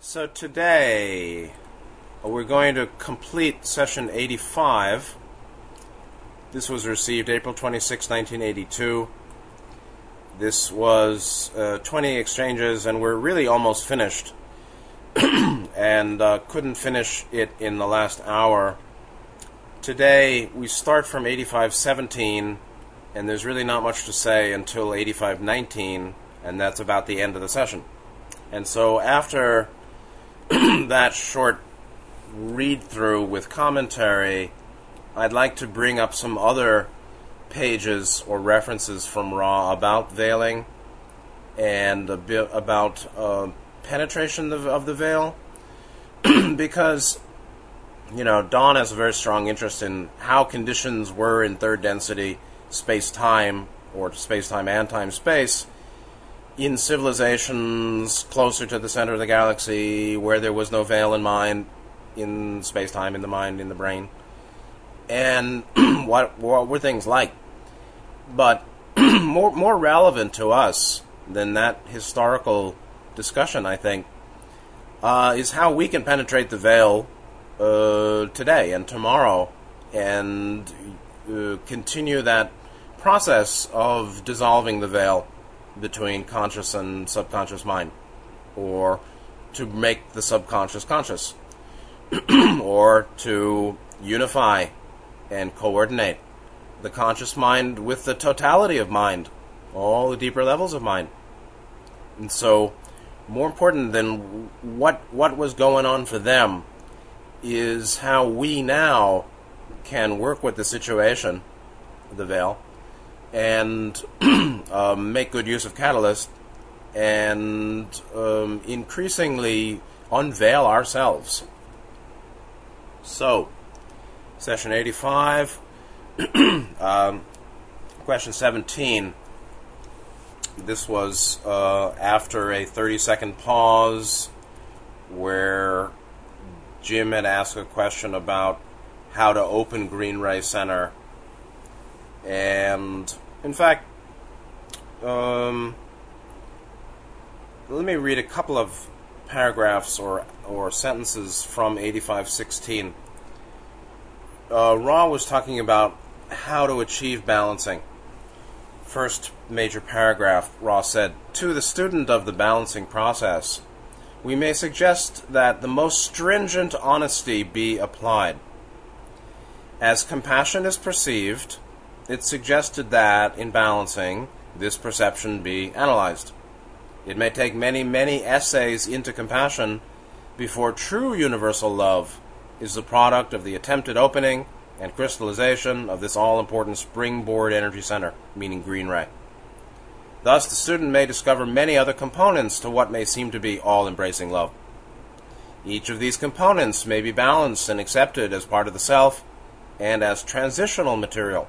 So today we're going to complete session 85. This was received April 26, 1982. This was uh, 20 exchanges, and we're really almost finished. and uh, couldn't finish it in the last hour. Today we start from 8517, and there's really not much to say until 8519, and that's about the end of the session. And so after that short read through with commentary, I'd like to bring up some other pages or references from Ra about veiling and a bit about uh, penetration of, of the veil. because, you know, Don has a very strong interest in how conditions were in third density space time, or space time and time space, in civilizations closer to the center of the galaxy where there was no veil in mind, in space time, in the mind, in the brain. And what, what were things like? But more, more relevant to us than that historical discussion, I think, uh, is how we can penetrate the veil uh, today and tomorrow and uh, continue that process of dissolving the veil between conscious and subconscious mind, or to make the subconscious conscious, or to unify and coordinate the conscious mind with the totality of mind, all the deeper levels of mind. And so, more important than what what was going on for them is how we now can work with the situation, the veil, and um, make good use of Catalyst and um, increasingly unveil ourselves. So, session 85, um, question 17. This was uh, after a 30 second pause where Jim had asked a question about how to open Green Ray Center and in fact, um, let me read a couple of paragraphs or or sentences from 8516. Uh, Ra was talking about how to achieve balancing. First major paragraph, Ra said, To the student of the balancing process, we may suggest that the most stringent honesty be applied. As compassion is perceived, it suggested that, in balancing, this perception be analyzed. It may take many, many essays into compassion before true universal love is the product of the attempted opening and crystallization of this all important springboard energy center, meaning green ray. Thus, the student may discover many other components to what may seem to be all embracing love. Each of these components may be balanced and accepted as part of the self and as transitional material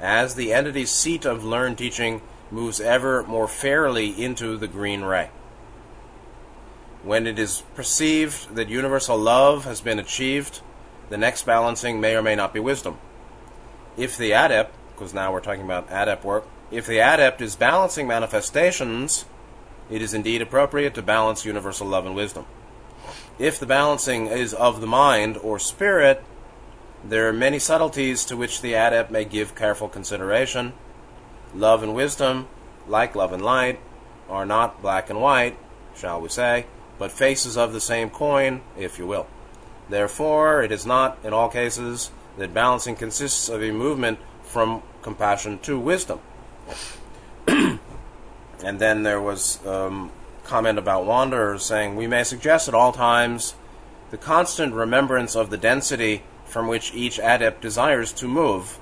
as the entity's seat of learned teaching moves ever more fairly into the green ray. When it is perceived that universal love has been achieved, the next balancing may or may not be wisdom. If the adept, because now we're talking about adept work, if the adept is balancing manifestations, it is indeed appropriate to balance universal love and wisdom. If the balancing is of the mind or spirit, there are many subtleties to which the adept may give careful consideration. Love and wisdom, like love and light, are not black and white, shall we say, but faces of the same coin, if you will. Therefore, it is not, in all cases, that balancing consists of a movement from compassion to wisdom. and then there was um, comment about wanderers saying, We may suggest at all times the constant remembrance of the density from which each adept desires to move.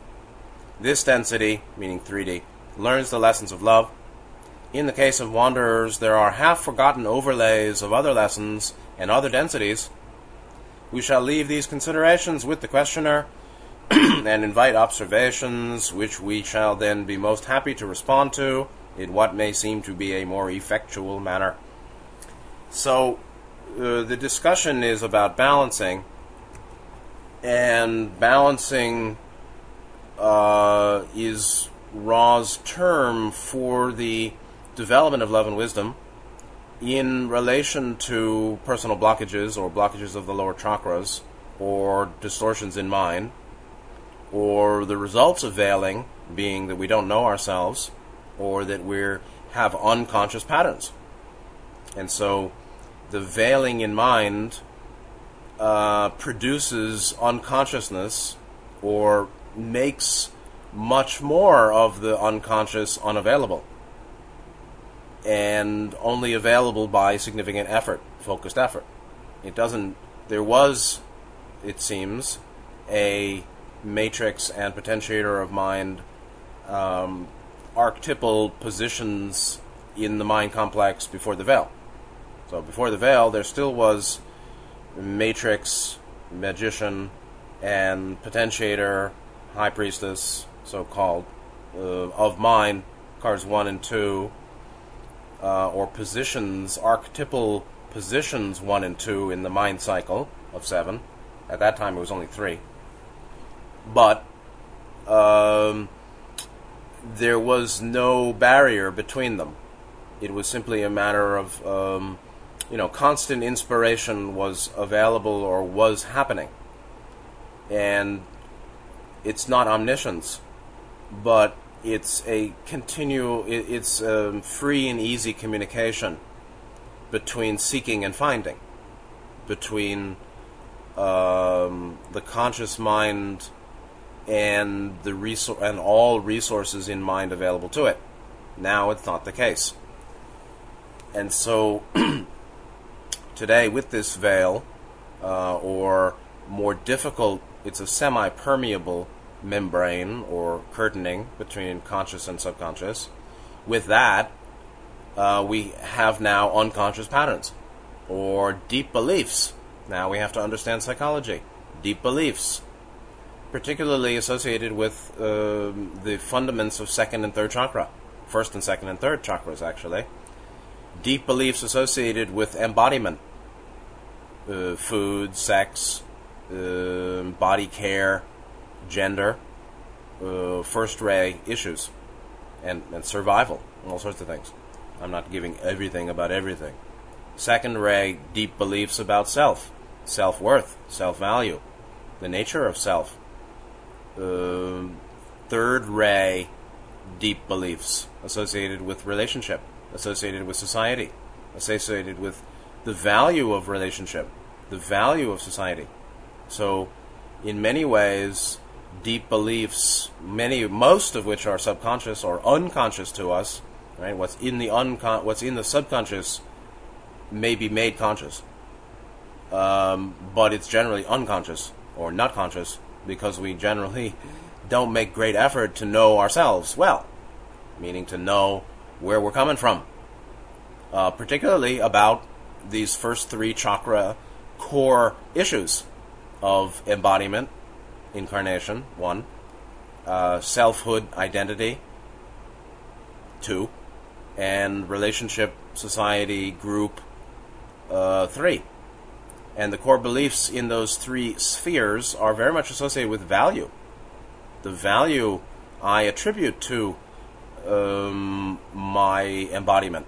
This density, meaning 3D, learns the lessons of love. In the case of wanderers, there are half forgotten overlays of other lessons and other densities. We shall leave these considerations with the questioner and invite observations, which we shall then be most happy to respond to in what may seem to be a more effectual manner. So, uh, the discussion is about balancing and balancing uh, is Ra's term for the development of love and wisdom. in relation to personal blockages or blockages of the lower chakras or distortions in mind or the results of veiling being that we don't know ourselves or that we have unconscious patterns. And so the veiling in mind uh, produces unconsciousness or makes much more of the unconscious unavailable and only available by significant effort, focused effort. It doesn't, there was, it seems, a matrix and potentiator of mind um, archetypal positions in the mind complex before the veil. So before the veil, there still was matrix, magician, and potentiator, high priestess, so called, uh, of mine, cards 1 and 2, uh, or positions, archetypal positions 1 and 2 in the mind cycle of 7. At that time, it was only 3. But um, there was no barrier between them. It was simply a matter of, um, you know, constant inspiration was available or was happening. And it's not omniscience, but it's a continual, it's um, free and easy communication between seeking and finding, between um, the conscious mind and the resor- and all resources in mind available to it. Now it's not the case. And so today, with this veil, uh, or more difficult, it's a semi permeable membrane or curtaining between conscious and subconscious. With that, uh, we have now unconscious patterns or deep beliefs. Now we have to understand psychology. Deep beliefs particularly associated with uh, the fundaments of second and third chakra, first and second and third chakras, actually. Deep beliefs associated with embodiment, uh, food, sex, uh, body care, gender, uh, first ray issues, and, and survival, and all sorts of things. I'm not giving everything about everything. Second ray, deep beliefs about self, self worth, self value, the nature of self, uh, third ray deep beliefs associated with relationship, associated with society, associated with the value of relationship, the value of society. So, in many ways, deep beliefs, many, most of which are subconscious or unconscious to us, right? What's in the uncon- what's in the subconscious may be made conscious, um, but it's generally unconscious or not conscious because we generally don't make great effort to know ourselves well, meaning to know where we're coming from, uh, particularly about these first three chakra core issues of embodiment, incarnation, one, uh, selfhood, identity, two, and relationship, society, group, uh, three. And the core beliefs in those three spheres are very much associated with value. The value I attribute to um, my embodiment.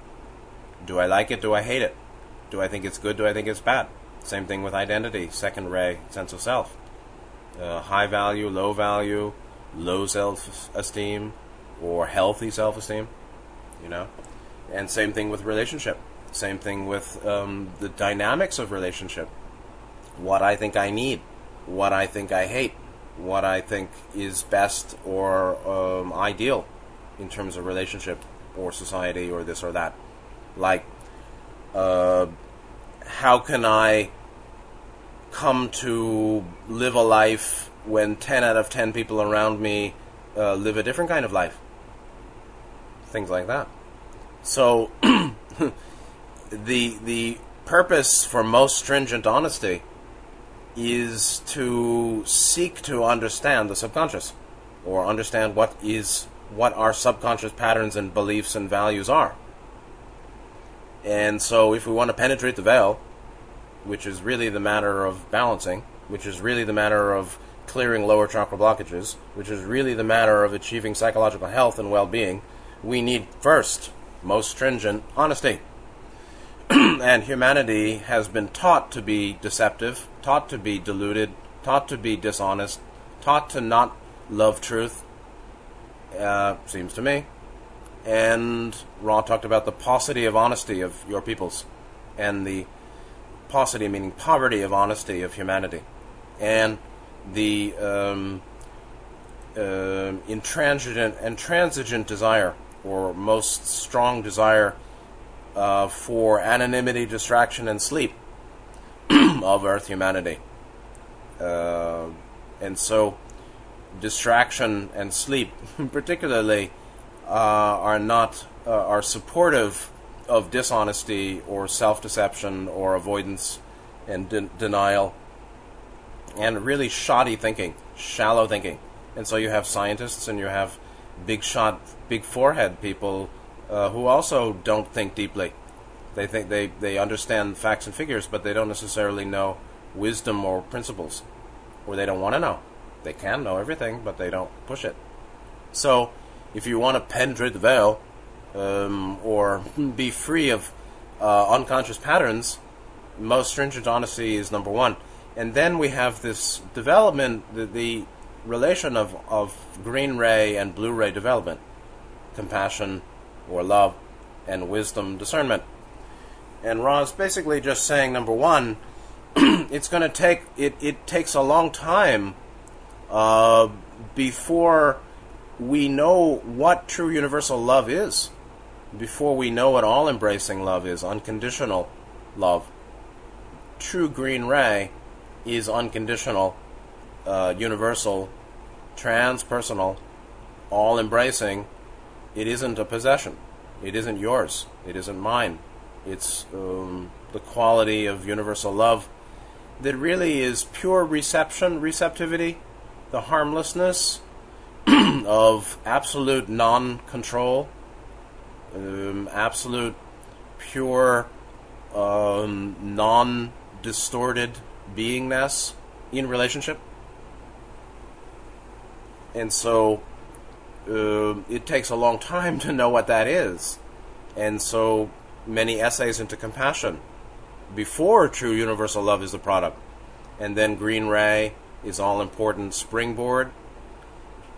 Do I like it? Do I hate it? Do I think it's good? Do I think it's bad? Same thing with identity, second ray, sense of self. Uh, high value, low value, low self esteem, or healthy self esteem, you know? And same thing with relationship. Same thing with um, the dynamics of relationship. What I think I need, what I think I hate, what I think is best or um, ideal in terms of relationship or society or this or that. Like, uh, how can I come to live a life when 10 out of 10 people around me uh, live a different kind of life? Things like that. So, the the purpose for most stringent honesty is to seek to understand the subconscious or understand what is what our subconscious patterns and beliefs and values are. And so if we want to penetrate the veil, which is really the matter of balancing, which is really the matter of clearing lower chakra blockages, which is really the matter of achieving psychological health and well-being, we need first most stringent honesty. and humanity has been taught to be deceptive, taught to be deluded, taught to be dishonest, taught to not love truth, uh, seems to me. And Ra talked about the paucity of honesty of your peoples, and the paucity meaning poverty of honesty of humanity, and the um, uh, intransigent and transigent desire, or most strong desire uh, for anonymity, distraction, and sleep of Earth humanity. Uh, and so, distraction and sleep, particularly, uh, are not uh, are supportive of dishonesty or self-deception or avoidance and de- denial, and really shoddy thinking, shallow thinking. And so you have scientists and you have big shot, big forehead people uh, who also don't think deeply. They think they, they understand facts and figures, but they don't necessarily know wisdom or principles, or they don't want to know. They can know everything, but they don't push it. So, if you want to penetrate the veil, um, or be free of uh, unconscious patterns, most stringent honesty is number one. And then we have this development, the, the relation of, of green ray and blue ray development, compassion or love, and wisdom discernment. And Ra's basically just saying number one, it's going to take it. It takes a long time uh, before we know what true universal love is, before we know what all embracing love is, unconditional love. True green ray is unconditional, uh, universal, transpersonal, all embracing. It isn't a possession. It isn't yours. It isn't mine. It's um, the quality of universal love that really is pure reception, receptivity, the harmlessness of absolute non control, um, absolute pure, um, non distorted beingness in relationship. And so uh, it takes a long time to know what that is. And so many essays into compassion before true universal love is the product. And then Green Ray is all important springboard.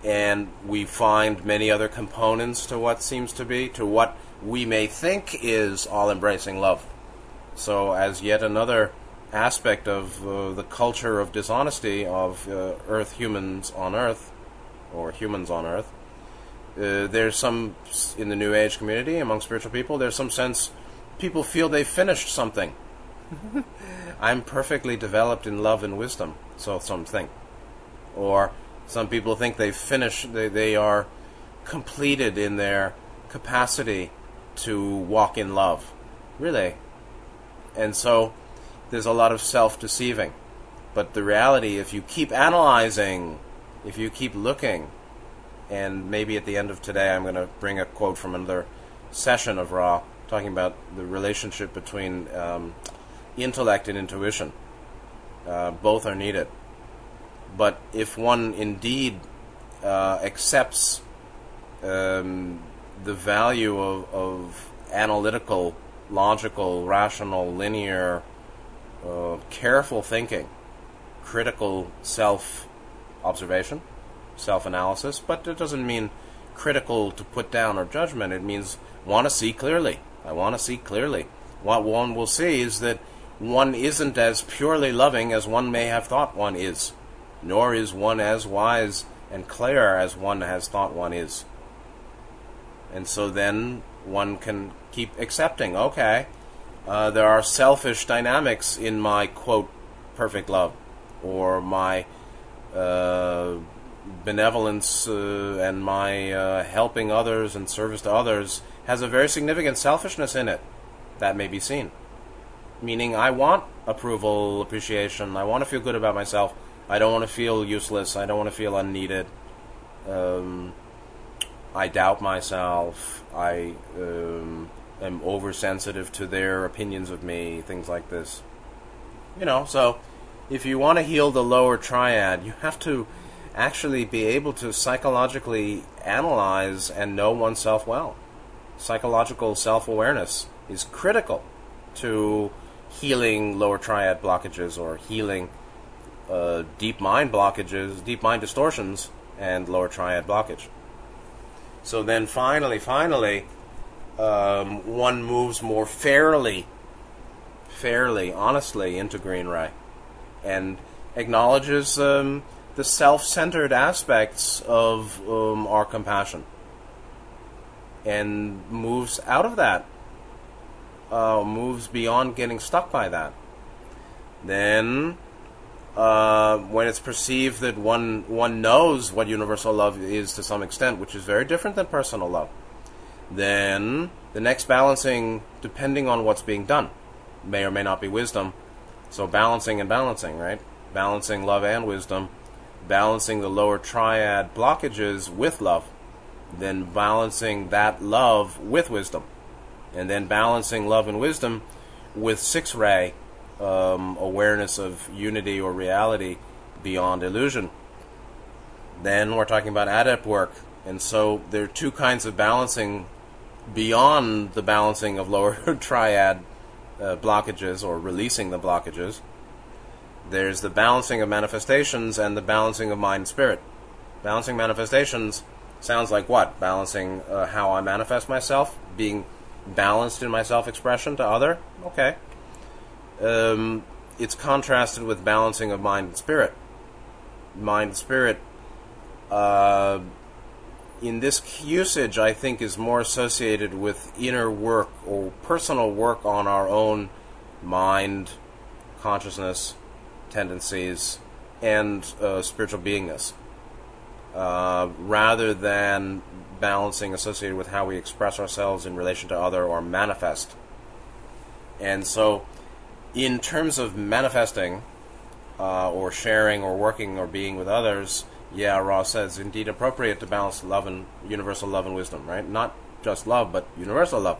And we find many other components to what seems to be, to what we may think is all embracing love. So, as yet another aspect of uh, the culture of dishonesty of uh, Earth humans on Earth, or humans on Earth, uh, there's some, in the New Age community, among spiritual people, there's some sense people feel they've finished something. I'm perfectly developed in love and wisdom, so some think. Or some people think they've finished, they, they are completed in their capacity to walk in love. Really. And so there's a lot of self deceiving. But the reality, if you keep analyzing, if you keep looking, and maybe at the end of today I'm going to bring a quote from another session of Ra talking about the relationship between um, intellect and intuition. Uh, both are needed. But if one indeed uh, accepts um, the value of, of, analytical, logical, rational, linear, uh, careful thinking, critical self observation, self analysis, but it doesn't mean critical to put down or judgment. It means want to see clearly I want to see clearly. What one will see is that one isn't as purely loving as one may have thought one is, nor is one as wise and clear as one has thought one is. And so then one can keep accepting, okay, uh, there are selfish dynamics in my, quote, perfect love, or my uh, benevolence uh, and my uh, helping others and service to others has a very significant selfishness in it that may be seen. Meaning, I want approval, appreciation, I want to feel good about myself, I don't want to feel useless, I don't want to feel unneeded. Um, I doubt myself, I um, am oversensitive to their opinions of me, things like this. You know, so if you want to heal the lower triad, you have to actually be able to psychologically analyze and know oneself well. Psychological self awareness is critical to healing lower triad blockages or healing uh, deep mind blockages, deep mind distortions, and lower triad blockage. So then finally, finally, um, one moves more fairly, fairly, honestly into Green Ray and acknowledges um, the self centered aspects of um, our compassion and moves out of that, uh, moves beyond getting stuck by that. Then, uh, when it's perceived that one one knows what universal love is to some extent, which is very different than personal love, then the next balancing, depending on what's being done, may or may not be wisdom. So balancing and balancing, right? Balancing love and wisdom, balancing the lower triad blockages with love then balancing that love with wisdom, and then balancing love and wisdom with six ray um, awareness of unity or reality beyond illusion. Then we're talking about adept work, and so there are two kinds of balancing beyond the balancing of lower triad uh, blockages or releasing the blockages. There's the balancing of manifestations and the balancing of mind and spirit. Balancing manifestations sounds like what? Balancing uh, how I manifest myself, being balanced in my self expression to other? Okay. Um, it's contrasted with balancing of mind and spirit. Mind and spirit, uh, in this usage, I think, is more associated with inner work or personal work on our own mind, consciousness, tendencies, and uh, spiritual beingness. Uh, rather than balancing associated with how we express ourselves in relation to other or manifest. And so, in terms of manifesting, uh, or sharing, or working, or being with others, yeah, Ra says indeed appropriate to balance love and universal love and wisdom, right? Not just love, but universal love.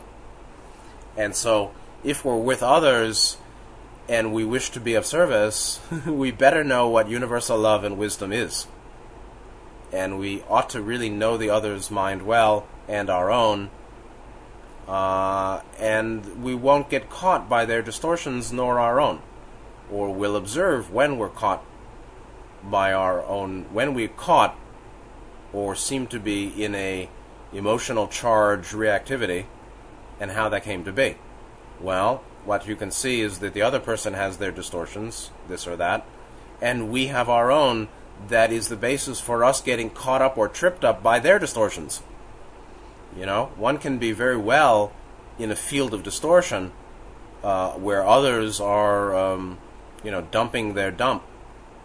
And so, if we're with others and we wish to be of service, we better know what universal love and wisdom is and we ought to really know the other's mind well and our own. Uh, and we won't get caught by their distortions nor our own, or we'll observe when we're caught by our own when we're caught or seem to be in a emotional charge reactivity and how that came to be. Well, what you can see is that the other person has their distortions, this or that, and we have our own that is the basis for us getting caught up or tripped up by their distortions. You know, one can be very well in a field of distortion uh, where others are, um, you know, dumping their dump,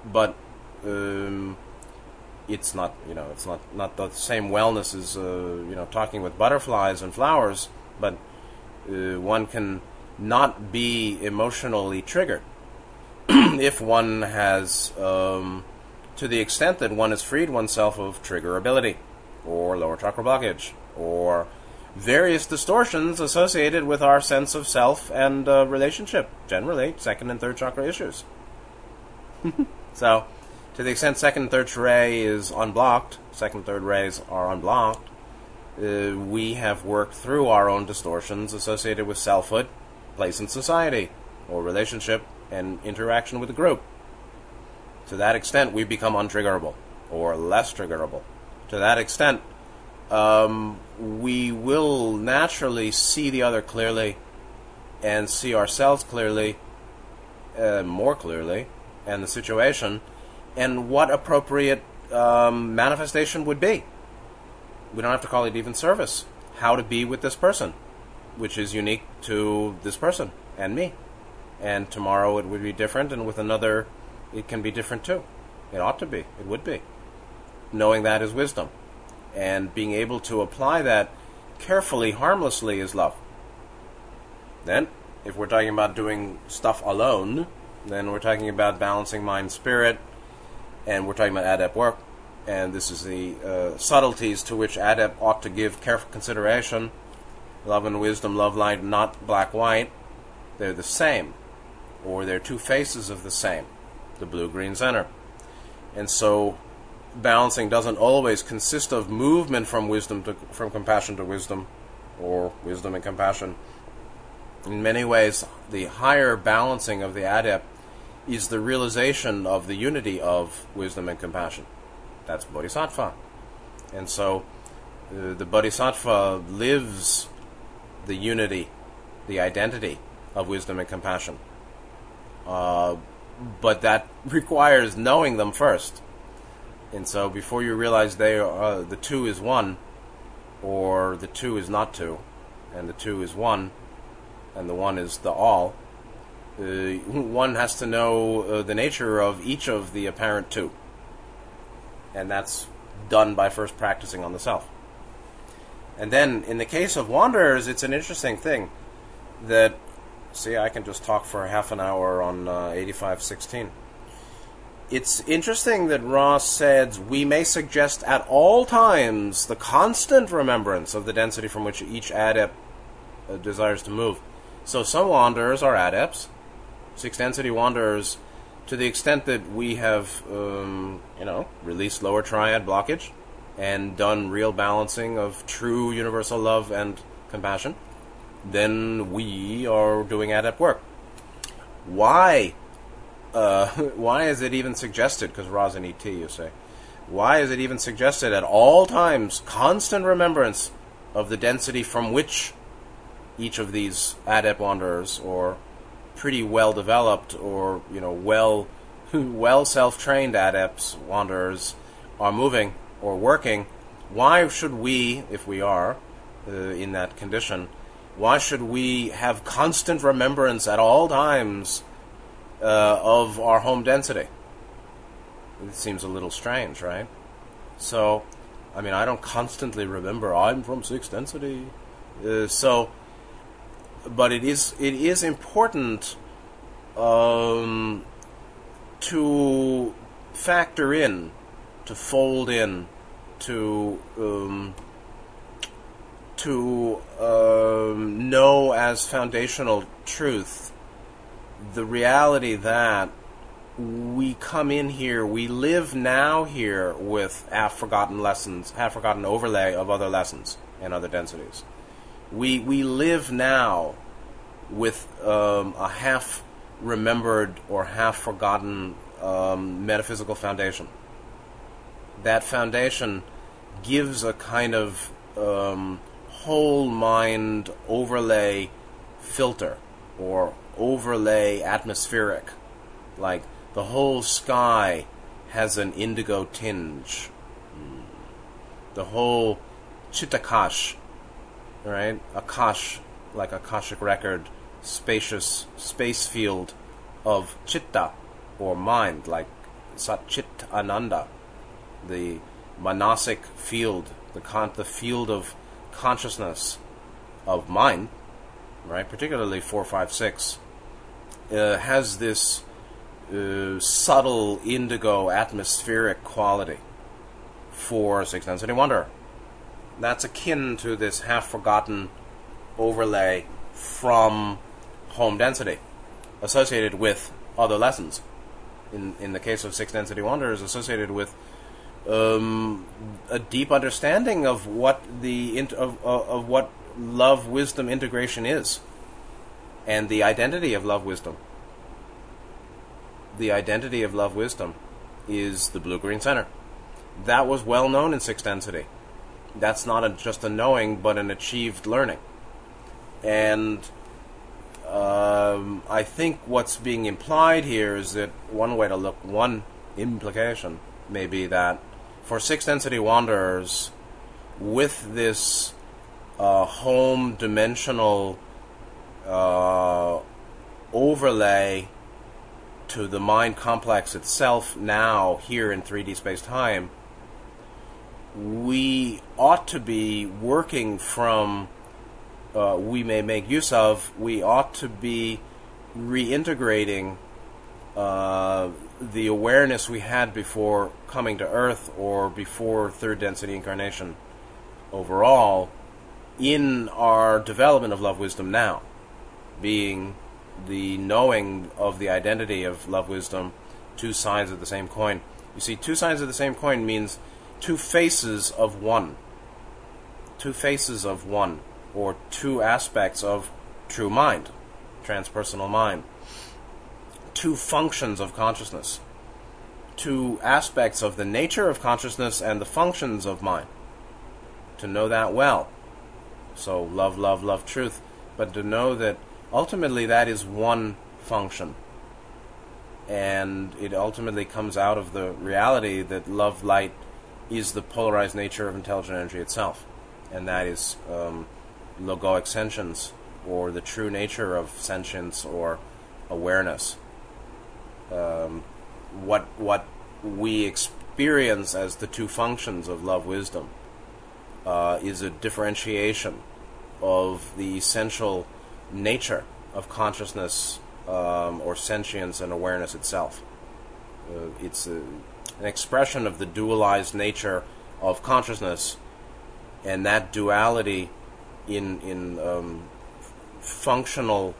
but um, it's not, you know, it's not not the same wellness as, uh, you know, talking with butterflies and flowers, but uh, one can not be emotionally triggered if one has. Um, to the extent that one has freed oneself of trigger ability, or lower chakra blockage, or various distortions associated with our sense of self and uh, relationship, generally, second and third chakra issues. so, to the extent second and third ray is unblocked, second and third rays are unblocked, uh, we have worked through our own distortions associated with selfhood, place in society, or relationship and interaction with the group. To that extent, we become untriggerable or less triggerable. To that extent, um, we will naturally see the other clearly and see ourselves clearly, uh, more clearly, and the situation, and what appropriate um, manifestation would be. We don't have to call it even service. How to be with this person, which is unique to this person and me. And tomorrow it would be different, and with another it can be different too. It ought to be. It would be. Knowing that is wisdom. And being able to apply that carefully, harmlessly is love. Then, if we're talking about doing stuff alone, then we're talking about balancing mind spirit, and we're talking about adept work. And this is the uh, subtleties to which adept ought to give careful consideration. Love and wisdom, love light, not black white. They're the same, or they're two faces of the same the blue green center. And so balancing doesn't always consist of movement from wisdom to from compassion to wisdom or wisdom and compassion. In many ways, the higher balancing of the adept is the realization of the unity of wisdom and compassion. That's bodhisattva. And so uh, the bodhisattva lives the unity, the identity of wisdom and compassion. Uh, but that requires knowing them first. And so before you realize they are, uh, the two is one, or the two is not two, and the two is one, and the one is the all, uh, one has to know uh, the nature of each of the apparent two. And that's done by first practicing on the self. And then, in the case of wanderers, it's an interesting thing that, see, I can just talk for half an hour on uh, 8516. It's interesting that Ross says we may suggest at all times the constant remembrance of the density from which each adept uh, desires to move. So some wanderers are adepts, six density wanderers, to the extent that we have, um, you know, released lower triad blockage and done real balancing of true universal love and compassion, then we are doing adept work. Why? Uh, why is it even suggested? Because Ra's an ET, you say. Why is it even suggested at all times constant remembrance of the density from which each of these adept wanderers or pretty well developed or you know well well self trained adepts wanderers are moving or working, why should we, if we are uh, in that condition, why should we have constant remembrance at all times uh, of our home density? It seems a little strange, right? So, I mean, I don't constantly remember I'm from sixth density. Uh, so, but it is it is important um, to factor in, to fold in, to um, to um, know as foundational truth the reality that we come in here, we live now here with half forgotten lessons, half forgotten overlay of other lessons and other densities. We we live now with um, a half remembered or half forgotten um, metaphysical foundation. That foundation gives a kind of um, whole mind overlay filter or overlay atmospheric. Like the whole sky has an indigo tinge. The whole Chittakash, right? Akash, like Akashic record, spacious space field of Chitta or mind, like Satchit Ananda, the manasic field, the con- the field of consciousness of mind, right? Particularly four, five, six, uh, has this uh, subtle indigo atmospheric quality for six density wanderer. That's akin to this half forgotten overlay from home density associated with other lessons. In in the case of six density wanderer, is associated with um, a deep understanding of what the of, of, of what love wisdom integration is, and the identity of love wisdom. The identity of love wisdom is the blue green center. That was well known in sixth density. That's not a, just a knowing, but an achieved learning. And um, I think what's being implied here is that one way to look, one implication may be that for six density wanderers with this uh, home dimensional uh, overlay to the mind complex itself now here in 3D space time, we ought to be working from, uh, we may make use of, we ought to be reintegrating uh, the awareness we had before coming to Earth or before third density incarnation overall in our development of love wisdom now, being the knowing of the identity of love wisdom, two sides of the same coin. You see, two sides of the same coin means two faces of one. Two faces of one, or two aspects of true mind, transpersonal mind. Two functions of consciousness. Two aspects of the nature of consciousness and the functions of mind. To know that well. So, love, love, love, truth. But to know that ultimately that is one function. And it ultimately comes out of the reality that love, light, is the polarized nature of intelligent energy itself. And that is um, logoic sentience, or the true nature of sentience or awareness. Um, what what we experience as the two functions of love wisdom uh, is a differentiation of the essential nature of consciousness um, or sentience and awareness itself. Uh, it's a, an expression of the dualized nature of consciousness, and that duality in in um, functional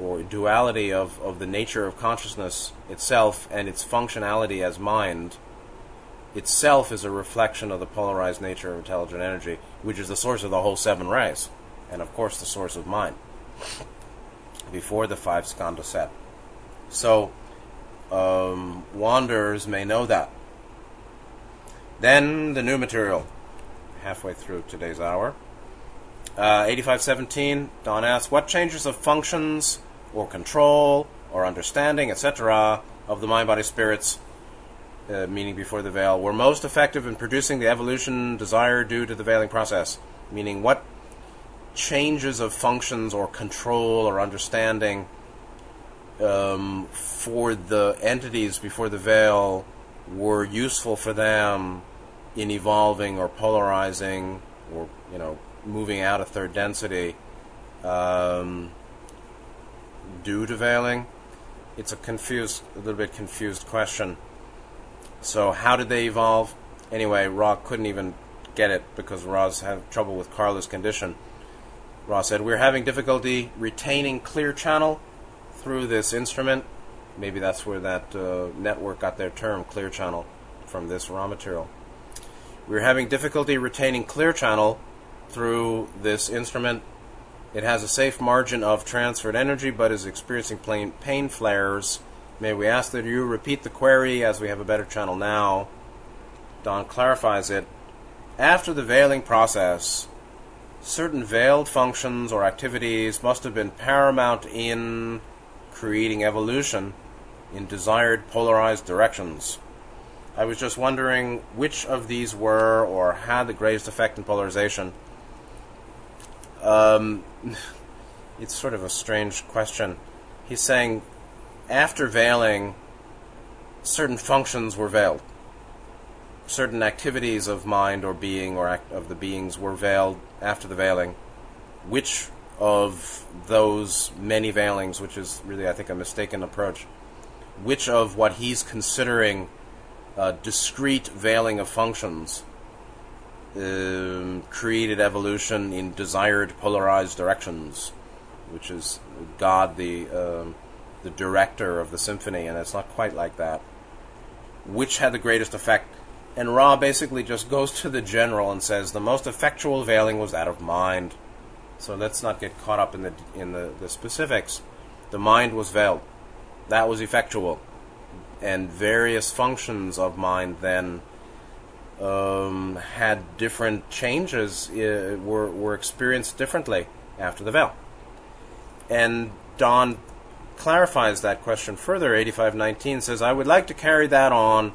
or duality of, of the nature of consciousness itself and its functionality as mind itself is a reflection of the polarized nature of intelligent energy, which is the source of the whole seven rays, and of course the source of mind before the five skandha set. So, um, wanderers may know that. Then the new material, halfway through today's hour. Uh, 8517, Don asks, what changes of functions or control or understanding, etc., of the mind body spirits, uh, meaning before the veil, were most effective in producing the evolution desired due to the veiling process? Meaning, what changes of functions or control or understanding um, for the entities before the veil were useful for them in evolving or polarizing or you know moving out of third density um, due to veiling? It's a confused, a little bit confused question. So how did they evolve? Anyway, Ra couldn't even get it because Ra's had trouble with Carla's condition. Ra said, We're having difficulty retaining clear channel through this instrument. Maybe that's where that uh, network got their term, clear channel, from this raw material. We're having difficulty retaining clear channel through this instrument. It has a safe margin of transferred energy but is experiencing pain flares. May we ask that you repeat the query as we have a better channel now? Don clarifies it. After the veiling process, certain veiled functions or activities must have been paramount in creating evolution in desired polarized directions. I was just wondering which of these were or had the greatest effect in polarization. Um, it's sort of a strange question. He's saying after veiling, certain functions were veiled. Certain activities of mind or being or act of the beings were veiled after the veiling. Which of those many veilings, which is really, I think, a mistaken approach, which of what he's considering a discrete veiling of functions um, created evolution in desired polarized directions, which is God, the um, the director of the symphony, and it's not quite like that. Which had the greatest effect? And Ra basically just goes to the general and says the most effectual veiling was that of mind. So let's not get caught up in the in the, the specifics. The mind was veiled. That was effectual. And various functions of mind then um, had different changes, uh, were, were experienced differently after the veil. And Don clarifies that question further. 8519 says, I would like to carry that on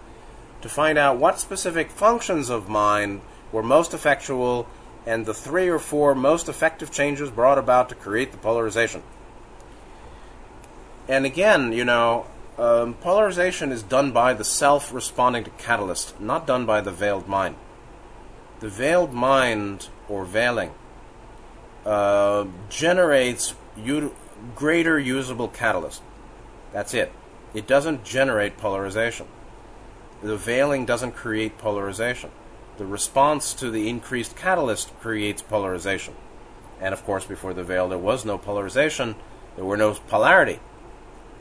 to find out what specific functions of mind were most effectual and the three or four most effective changes brought about to create the polarization. And again, you know, um, polarization is done by the self responding to catalyst, not done by the veiled mind. The veiled mind, or veiling, uh, generates u- greater usable catalyst. That's it. It doesn't generate polarization. The veiling doesn't create polarization. The response to the increased catalyst creates polarization. And of course, before the veil, there was no polarization, there were no polarity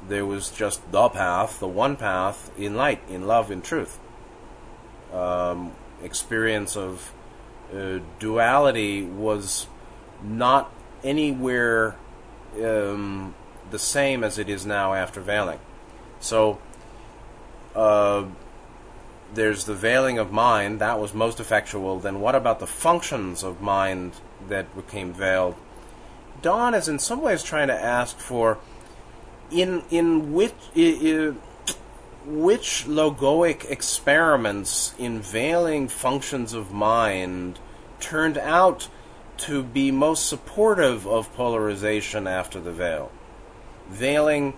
there was just the path, the one path in light, in love, in truth. Um, experience of uh, duality was not anywhere um, the same as it is now after veiling. So, uh, there's the veiling of mind, that was most effectual. Then, what about the functions of mind that became veiled? Don is in some ways trying to ask for in in which I, which logoic experiments in veiling functions of mind turned out to be most supportive of polarization after the veil. Veiling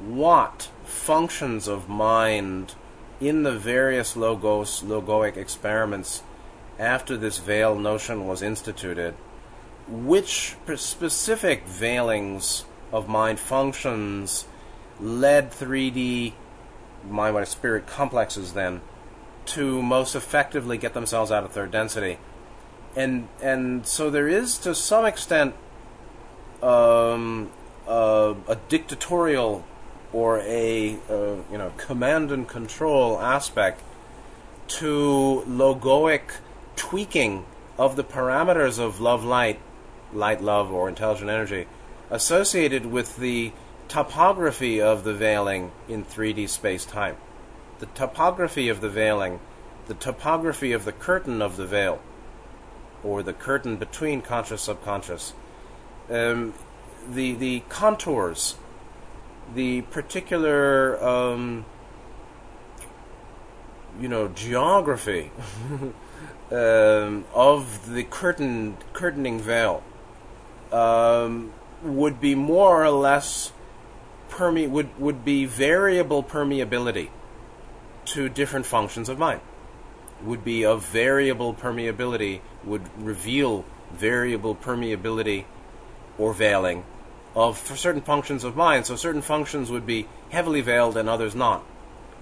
what functions of mind in the various logos logoic experiments after this veil notion was instituted, which specific veilings of mind functions led 3D mind body spirit complexes then to most effectively get themselves out of third density. And and so there is to some extent um, uh, a dictatorial or a uh, you know command and control aspect to logoic tweaking of the parameters of love light light love or intelligent energy associated with the topography of the veiling in 3D space time. The topography of the veiling, the topography of the curtain of the veil, or the curtain between conscious subconscious, um, the the contours, the particular um, you know geography um, of the curtain curtaining veil um, would be more or less perme- would would be variable permeability to different functions of mind. Would be of variable permeability would reveal variable permeability or veiling of certain functions of mind. So certain functions would be heavily veiled and others not.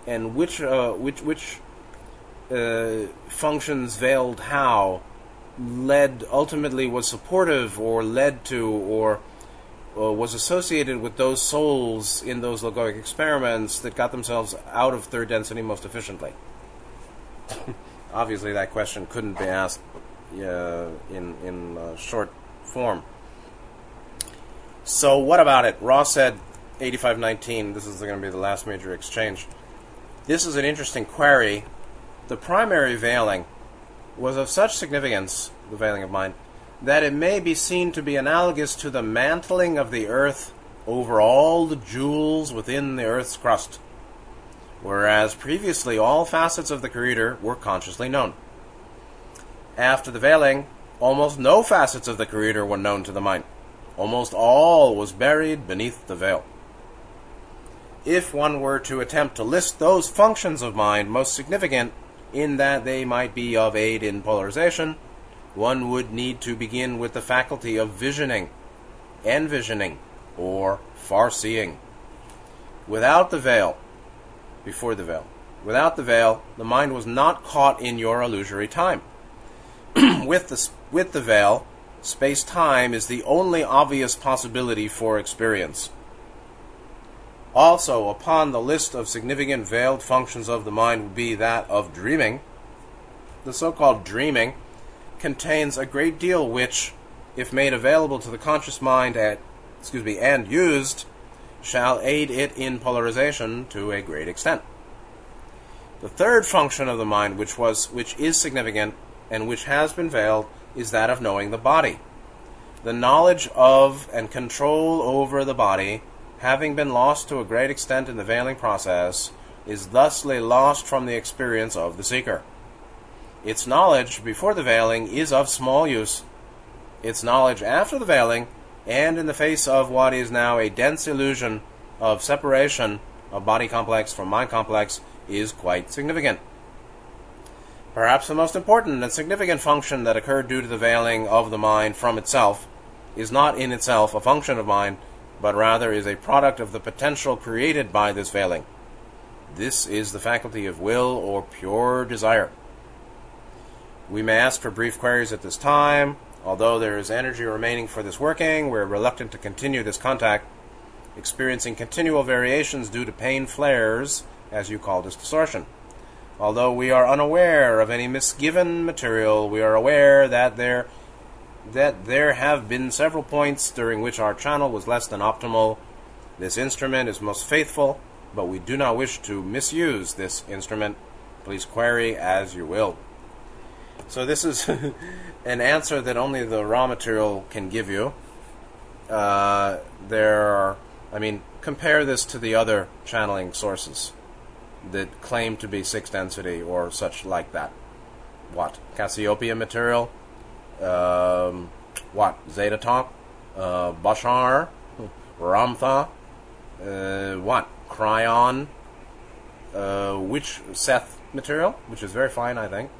And which uh, which which uh, functions veiled how led ultimately was supportive or led to or uh, was associated with those souls in those logoic experiments that got themselves out of third density most efficiently. Obviously, that question couldn't be asked uh, in in uh, short form. So, what about it? Ross said 8519. This is going to be the last major exchange. This is an interesting query. The primary veiling was of such significance, the veiling of mind, that it may be seen to be analogous to the mantling of the earth over all the jewels within the earth's crust, whereas previously all facets of the Creator were consciously known. After the veiling, almost no facets of the Creator were known to the mind. Almost all was buried beneath the veil. If one were to attempt to list those functions of mind most significant in that they might be of aid in polarization, one would need to begin with the faculty of visioning, envisioning, or far-seeing. Without the veil, before the veil, without the veil, the mind was not caught in your illusory time. with the with the veil, space-time is the only obvious possibility for experience. Also, upon the list of significant veiled functions of the mind would be that of dreaming. The so-called dreaming contains a great deal which, if made available to the conscious mind at, excuse me, and used, shall aid it in polarization to a great extent. The third function of the mind, which was, which is significant and which has been veiled, is that of knowing the body. The knowledge of and control over the body, having been lost to a great extent in the veiling process, is thusly lost from the experience of the seeker. Its knowledge before the veiling is of small use. Its knowledge after the veiling, and in the face of what is now a dense illusion of separation of body complex from mind complex, is quite significant. Perhaps the most important and significant function that occurred due to the veiling of the mind from itself is not in itself a function of mind, but rather is a product of the potential created by this veiling. This is the faculty of will or pure desire. We may ask for brief queries at this time. Although there is energy remaining for this working, we're reluctant to continue this contact, experiencing continual variations due to pain flares, as you call this distortion. Although we are unaware of any misgiven material, we are aware that there that there have been several points during which our channel was less than optimal, This instrument is most faithful, but we do not wish to misuse this instrument. Please query as you will. So, this is an answer that only the Ra material can give you. Uh, there are, I mean, compare this to the other channeling sources that claim to be six density or such like that. What? Cassiopeia material? Um, what? Zeta Talk? Uh, Bashar? Ramtha? Uh, what? Kryon? Uh, which Seth material? Which is very fine, I think.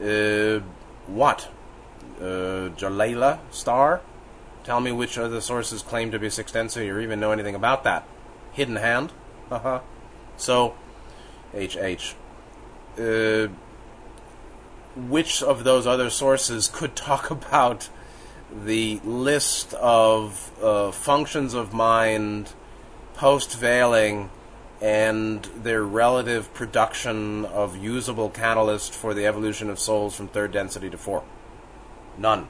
Uh, what? Uh, Jalala star? Tell me which other sources claim to be six density or even know anything about that. Hidden hand? Uh-huh. So, HH. Uh, which of those other sources could talk about the list of uh, functions of mind post veiling and their relative production of usable catalyst for the evolution of souls from third density to four? None.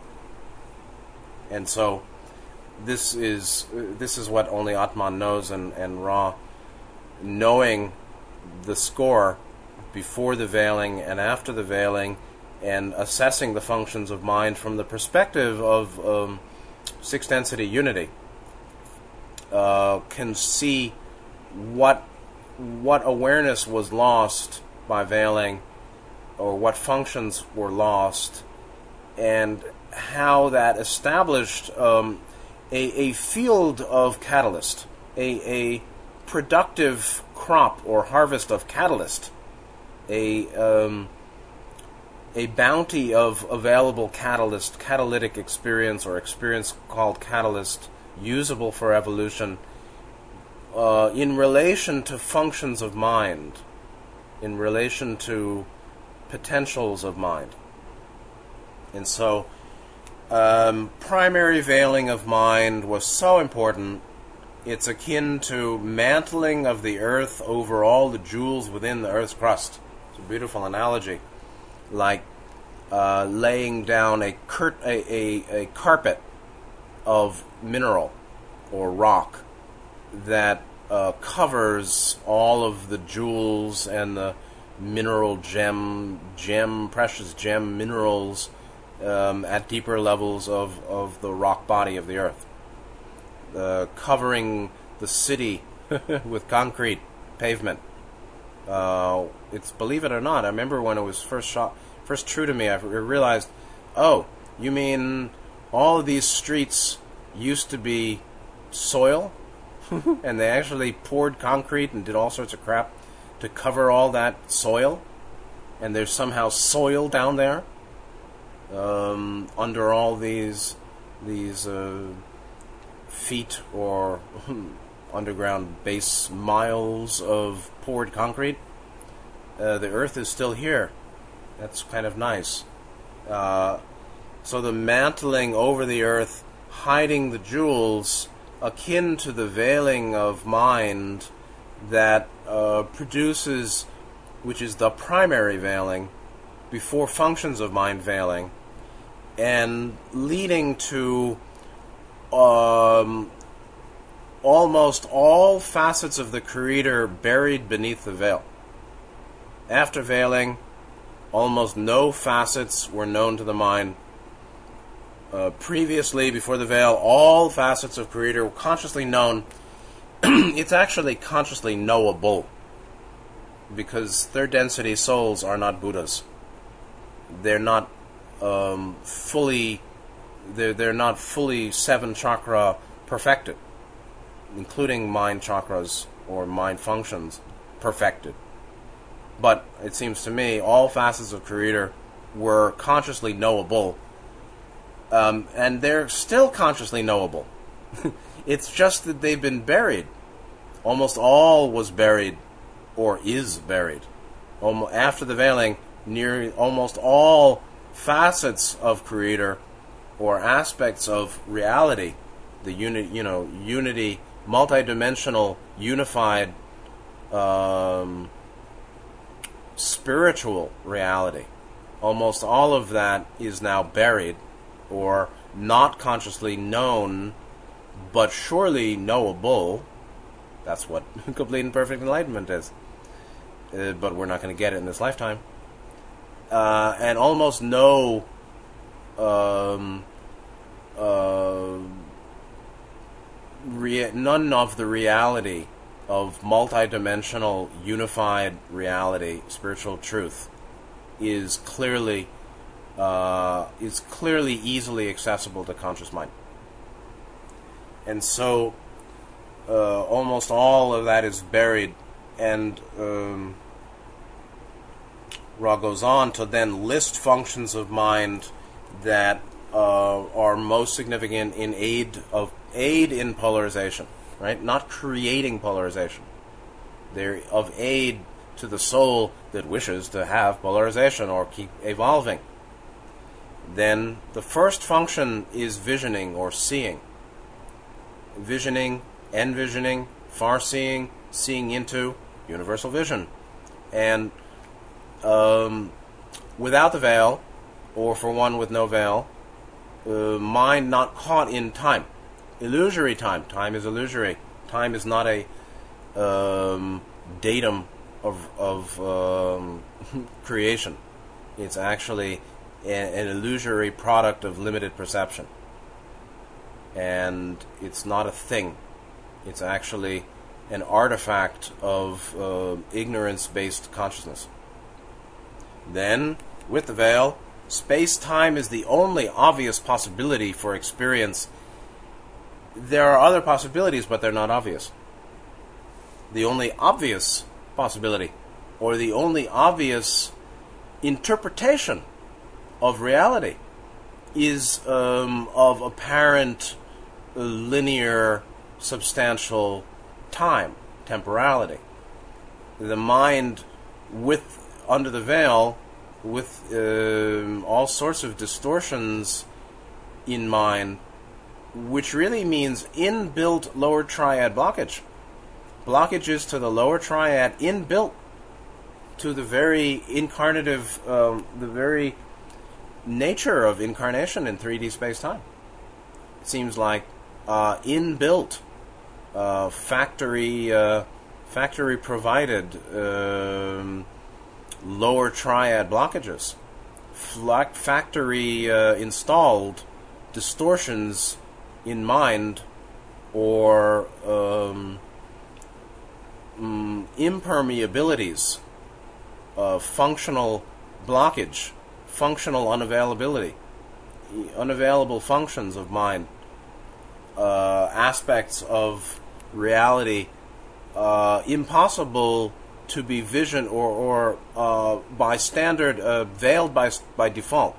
And so this is this is what only Atman knows and, and Ra knowing the score before the veiling and after the veiling and assessing the functions of mind from the perspective of um, six density unity uh, can see what what awareness was lost by veiling or what functions were lost and how that established um, a, a field of catalyst, a, a productive crop or harvest of catalyst, a um, a bounty of available catalyst, catalytic experience or experience called catalyst, usable for evolution, uh, in relation to functions of mind, in relation to potentials of mind. And so, um, primary veiling of mind was so important. It's akin to mantling of the earth over all the jewels within the earth's crust. It's a beautiful analogy. Like uh, laying down a, curt, a, a, a carpet of mineral or rock that uh, covers all of the jewels and the mineral gem, gem, precious gem minerals um, at deeper levels of, of the rock body of the earth, uh, covering the city with concrete pavement. Uh, it's believe it or not. I remember when it was first shot, first true to me. I realized, oh, you mean all of these streets used to be soil, and they actually poured concrete and did all sorts of crap to cover all that soil, and there's somehow soil down there um, under all these these uh, feet or underground base miles of poured concrete. Uh, the Earth is still here. That's kind of nice. Uh, so the mantling over the Earth, hiding the jewels, akin to the veiling of mind that uh, produces, which is the primary veiling, before functions of mind veiling, and leading to um, almost all facets of the Creator buried beneath the veil. After veiling, almost no facets were known to the mind. Uh, previously, before the veil, all facets of Creator were consciously known. it's actually consciously knowable because third density souls are not Buddhas. They're not um, fully they're they're not fully seven chakra perfected, including mind chakras or mind functions perfected. But it seems to me all facets of Creator were consciously knowable, um, and they're still consciously knowable. it's just that they've been buried. Almost all was buried, or is buried. After the veiling, near almost all facets of creator or aspects of reality, the unit, you know, unity, multidimensional, unified, um, spiritual reality. Almost all of that is now buried or not consciously known but surely knowable. That's what complete and perfect enlightenment is. Uh, but we're not going to get it in this lifetime. Uh, and almost no um, uh, rea- none of the reality of multidimensional unified reality, spiritual truth, is clearly uh, is clearly easily accessible to conscious mind. And so, uh, almost all of that is buried, and um, Ra goes on to then list functions of mind that uh, are most significant in aid of aid in polarization, right? Not creating polarization. They're of aid to the soul that wishes to have polarization or keep evolving. Then the first function is visioning or seeing. Visioning, envisioning, far seeing, seeing into, universal vision. And um, without the veil, or for one with no veil, uh, mind not caught in time. Illusory time. Time is illusory. Time is not a um, datum of, of um, creation. It's actually an illusory product of limited perception. And it's not a thing. It's actually an artifact of uh, ignorance based consciousness. Then, with the veil, space time is the only obvious possibility for experience. There are other possibilities, but they're not obvious. The only obvious possibility, or the only obvious interpretation of reality, is um, of apparent linear, substantial time, temporality. The mind, with under the veil, with uh, all sorts of distortions in mind, which really means inbuilt lower triad blockage. Blockages to the lower triad inbuilt to the very incarnative, um, the very nature of incarnation in 3D space time. It seems like uh, inbuilt, uh, factory, uh, factory provided. Um, lower triad blockages, factory uh, installed distortions in mind or um, mm, impermeabilities of functional blockage, functional unavailability, unavailable functions of mind, uh, aspects of reality uh, impossible to be vision or, or uh, by standard uh, veiled by, by default.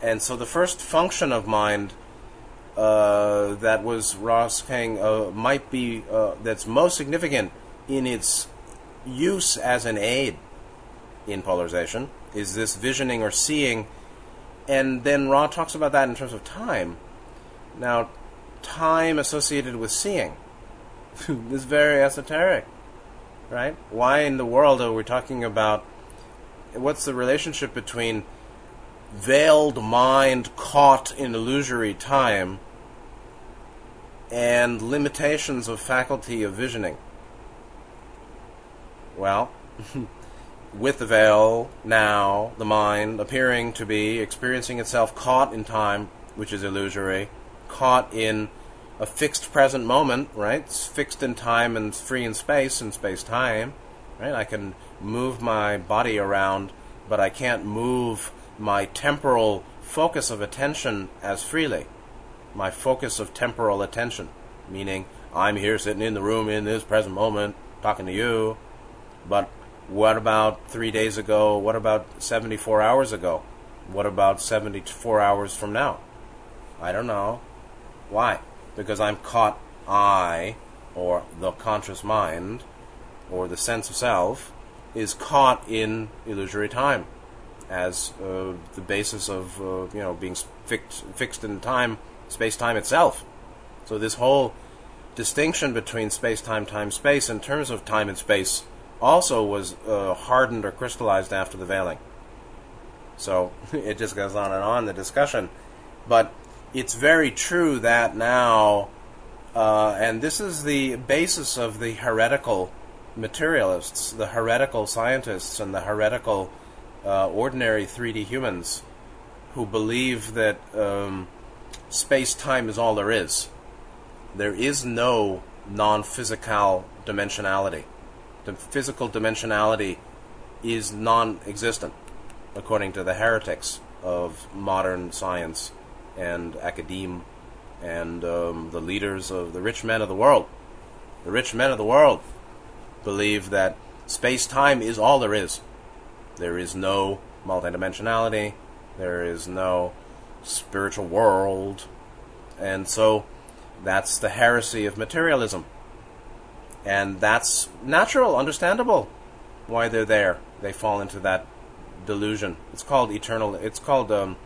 And so the first function of mind uh, that was Ross King uh, might be that's most significant in its use as an aid in polarization is this visioning or seeing. And then Ra talks about that in terms of time. Now, time associated with seeing. is very esoteric right? Why in the world are we talking about what's the relationship between veiled mind caught in illusory time and limitations of faculty of visioning? Well, with the veil now, the mind appearing to be experiencing itself caught in time, which is illusory, caught in a fixed present moment, right? It's fixed in time and free in space and space time, right? I can move my body around, but I can't move my temporal focus of attention as freely. My focus of temporal attention, meaning I'm here sitting in the room in this present moment talking to you, but what about three days ago? What about 74 hours ago? What about 74 hours from now? I don't know. Why? because I'm caught, I, or the conscious mind, or the sense of self, is caught in illusory time as uh, the basis of uh, you know being fixed fixed in time, space time itself. So this whole distinction between space time, time space in terms of time and space also was uh, hardened or crystallized after the veiling. So it just goes on and on the discussion, but it's very true that now, uh, and this is the basis of the heretical materialists, the heretical scientists, and the heretical uh, ordinary 3D humans who believe that um, space time is all there is. There is no non physical dimensionality. The physical dimensionality is non existent, according to the heretics of modern science and academe and um, the leaders of the rich men of the world. The rich men of the world believe that space time is all there is. There is no multidimensionality, there is no spiritual world, and so that's the heresy of materialism. And that's natural, understandable why they're there. They fall into that delusion. It's called eternal. It's called. Um,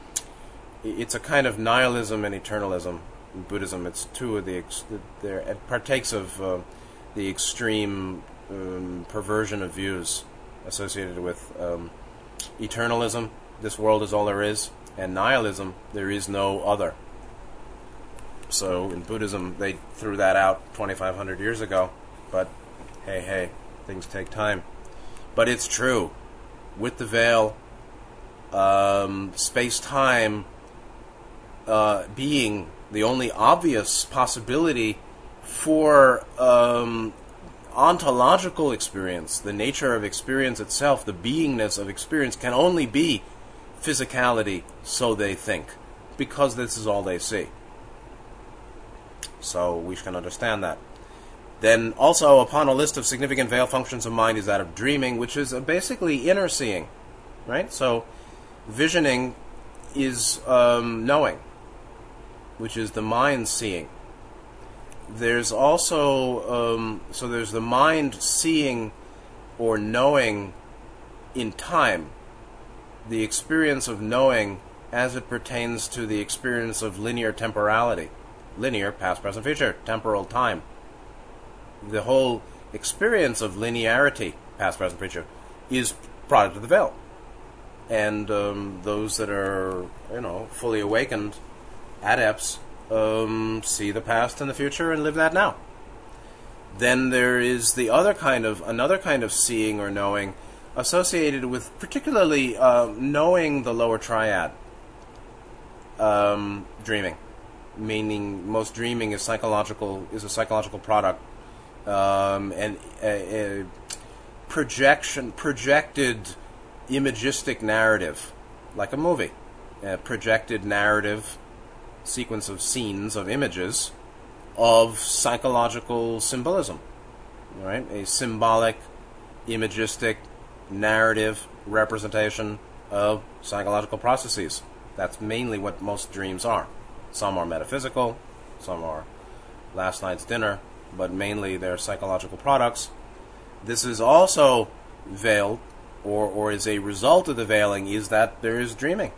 it's a kind of nihilism and eternalism in Buddhism. It's two of the. Ex- there it partakes of uh, the extreme um, perversion of views associated with um, eternalism. This world is all there is, and nihilism. There is no other. So in Buddhism, they threw that out 2,500 years ago. But hey, hey, things take time. But it's true. With the veil, um, space time uh, being the only obvious possibility for um, ontological experience, the nature of experience itself, the beingness of experience, can only be physicality, so they think, because this is all they see. So we can understand that. Then, also, upon a list of significant veil functions of mind is that of dreaming, which is basically inner seeing, right? So, visioning is um, knowing, which is the mind seeing. There's also, um, so there's the mind seeing or knowing in time, the experience of knowing as it pertains to the experience of linear temporality. Linear, past, present, future, temporal time the whole experience of linearity, past, present, future, is product of the veil. And um, those that are, you know, fully awakened adepts um, see the past and the future and live that now. Then there is the other kind of another kind of seeing or knowing associated with particularly uh, knowing the lower triad, um, dreaming, meaning most dreaming is psychological is a psychological product um, and a, a projection, projected imagistic narrative, like a movie, a projected narrative sequence of scenes of images of psychological symbolism, right? A symbolic, imagistic, narrative representation of psychological processes. That's mainly what most dreams are. Some are metaphysical, some are last night's dinner, but mainly they're psychological products. This is also veiled, or, or is a result of the veiling, is that there is dreaming.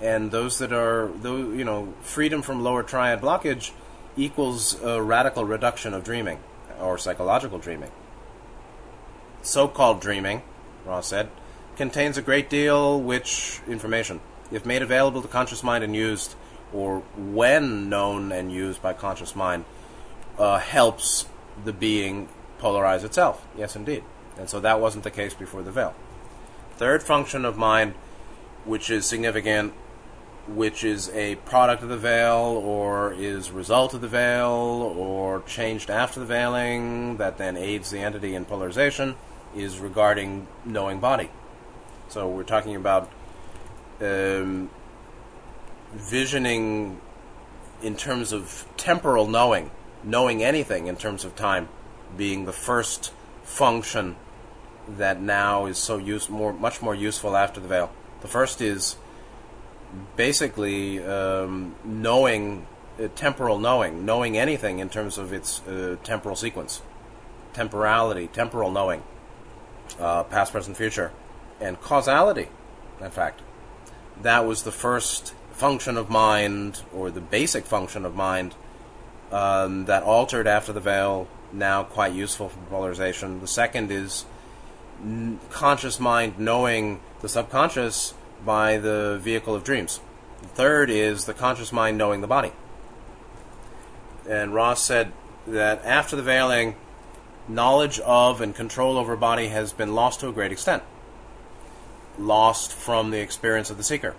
And those that are, those, you know, freedom from lower triad blockage equals a radical reduction of dreaming, or psychological dreaming. So called dreaming, Ross said, contains a great deal which information, if made available to conscious mind and used, or when known and used by conscious mind, uh, helps the being polarize itself. Yes, indeed. And so that wasn't the case before the veil. Third function of mind, which is significant, which is a product of the veil or is result of the veil or changed after the veiling that then aids the entity in polarization, is regarding knowing body. So we're talking about um, visioning in terms of temporal knowing knowing anything in terms of time being the first function that now is so use more much more useful after the veil. The first is basically um, knowing uh, temporal knowing, knowing anything in terms of its uh, temporal sequence, temporality, temporal knowing, uh, past, present, future, and causality. In fact, that was the first function of mind, or the basic function of mind, um, that altered after the veil, now quite useful for polarization. The second is n- conscious mind knowing the subconscious by the vehicle of dreams. The third is the conscious mind knowing the body. And Ross said that after the veiling, knowledge of and control over body has been lost to a great extent. Lost from the experience of the seeker.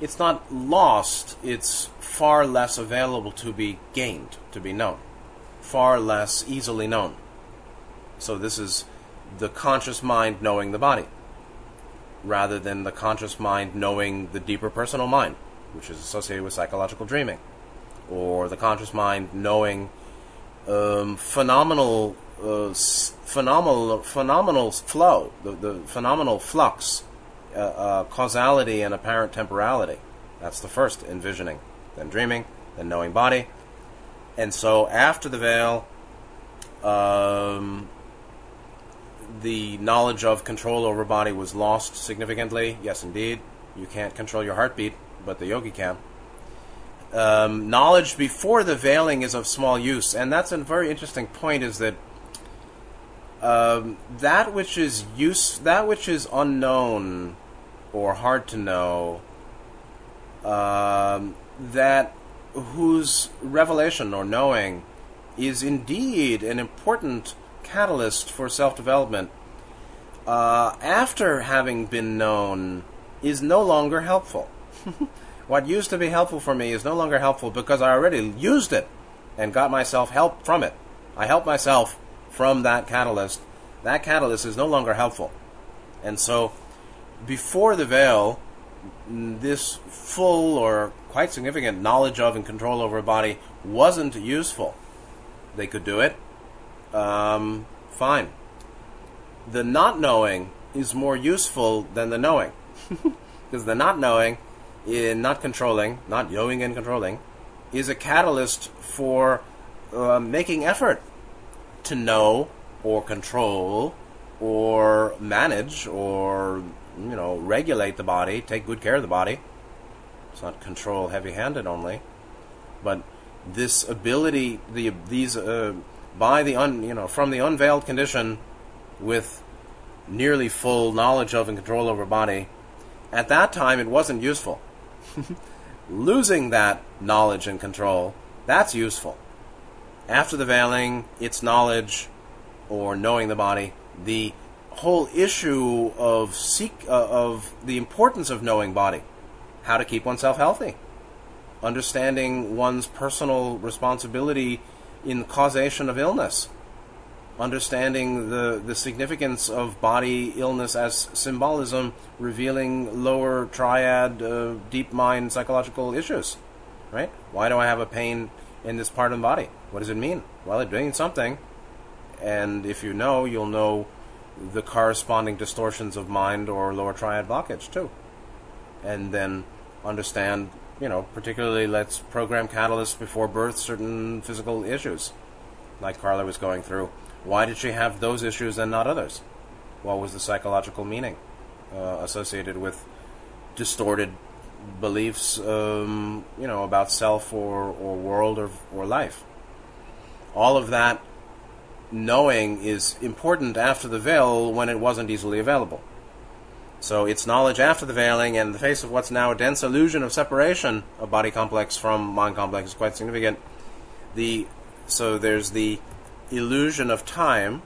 It's not lost, it's far less available to be gained, to be known. Far less easily known. So this is the conscious mind knowing the body, rather than the conscious mind knowing the deeper personal mind, which is associated with psychological dreaming, or the conscious mind knowing um, phenomenal, uh, phenomenal, phenomenal flow, the, the phenomenal flux, uh, uh, causality, and apparent temporality. That's the first envisioning. Then dreaming, then knowing body. And so after the veil, um, the knowledge of control over body was lost significantly. Yes, indeed. You can't control your heartbeat, but the yogi can. Um, knowledge before the veiling is of small use, and that's a very interesting point. Is that um, that which is use, that which is unknown or hard to know, um, that whose revelation or knowing is indeed an important catalyst for self development, uh, after having been known, is no longer helpful. what used to be helpful for me is no longer helpful because I already used it and got myself help from it. I helped myself from that catalyst. That catalyst is no longer helpful. And so, before the veil, this full or quite significant knowledge of and control over a body wasn't useful. They could do it. Um, fine. The not knowing is more useful than the knowing. because the not knowing, in not controlling, not knowing and controlling, is a catalyst for uh, making effort to know or control or manage or you know regulate the body, take good care of the body. It's not control heavy-handed only, but this ability, the these uh, by the un, you know from the unveiled condition, with nearly full knowledge of and control over body, at that time it wasn't useful. Losing that knowledge and control, that's useful. After the veiling, it's knowledge or knowing the body. The whole issue of seek uh, of the importance of knowing body, how to keep oneself healthy, understanding one's personal responsibility in causation of illness, understanding the the significance of body illness as symbolism, revealing lower triad, uh, deep mind psychological issues. Right? Why do I have a pain in this part of the body? What does it mean? Well, it's doing something, and if you know, you'll know the corresponding distortions of mind or lower triad blockage too. And then understand, you know, particularly let's program catalysts before birth certain physical issues, like Carla was going through. Why did she have those issues and not others? What was the psychological meaning uh, associated with distorted beliefs, um, you know, about self or, or world or, or life? All of that knowing is important after the veil when it wasn't easily available. So it's knowledge after the veiling, and in the face of what's now a dense illusion of separation of body complex from mind complex is quite significant. The so there's the illusion of time,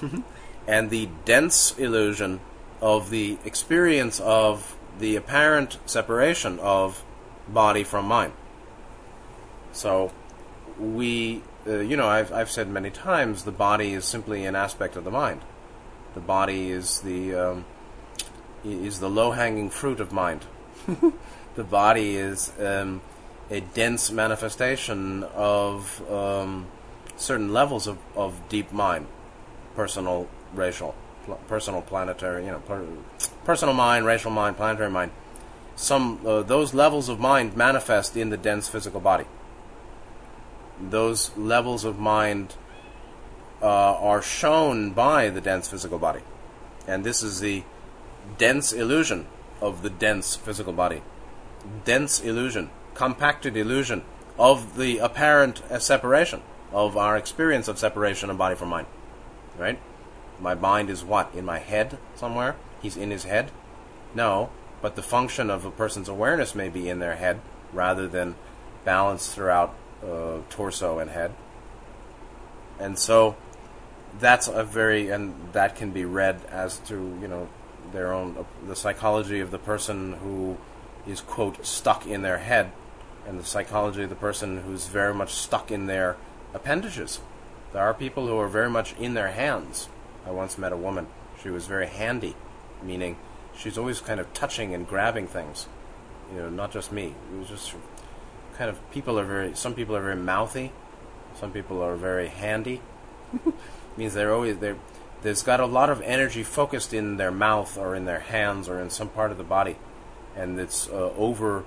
and the dense illusion of the experience of the apparent separation of body from mind. So we uh, you know, I've, I've said many times the body is simply an aspect of the mind. The body is the um, is the low hanging fruit of mind. the body is um, a dense manifestation of um, certain levels of, of deep mind, personal, racial, pl- personal, planetary, you know, per- personal mind, racial mind, planetary mind. Some uh, those levels of mind manifest in the dense physical body those levels of mind uh, are shown by the dense physical body. And this is the dense illusion of the dense physical body. Dense illusion, compacted illusion of the apparent uh, separation, of our experience of separation of body from mind. Right? My mind is what? In my head somewhere? He's in his head? No. but the function of a person's awareness may be in their head rather than balanced throughout uh, torso and head. And so that's a very and that can be read as to you know their own uh, the psychology of the person who is quote stuck in their head and the psychology of the person who's very much stuck in their appendages. There are people who are very much in their hands. I once met a woman. She was very handy, meaning she's always kind of touching and grabbing things. You know, not just me. It was just kind of people are very. Some people are very mouthy. Some people are very handy. means they're always they there's got a lot of energy focused in their mouth or in their hands or in some part of the body, and it's uh, over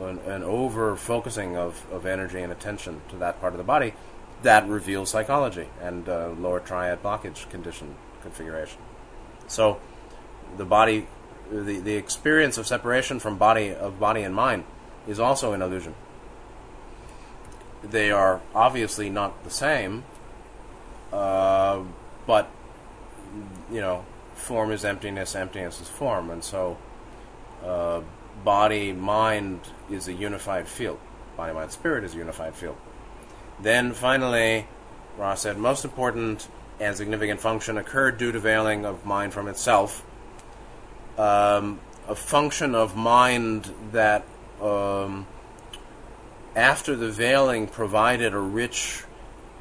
an, an over focusing of, of energy and attention to that part of the body that reveals psychology and uh, lower triad blockage condition configuration. So the body, the, the experience of separation from body of body and mind is also an illusion. They are obviously not the same, uh, but you know, form is emptiness, emptiness is form, and so uh, body mind is a unified field. Body mind spirit is a unified field. Then finally, Ross said, most important and significant function occurred due to veiling of mind from itself. Um, a function of mind that, um, after the veiling, provided a rich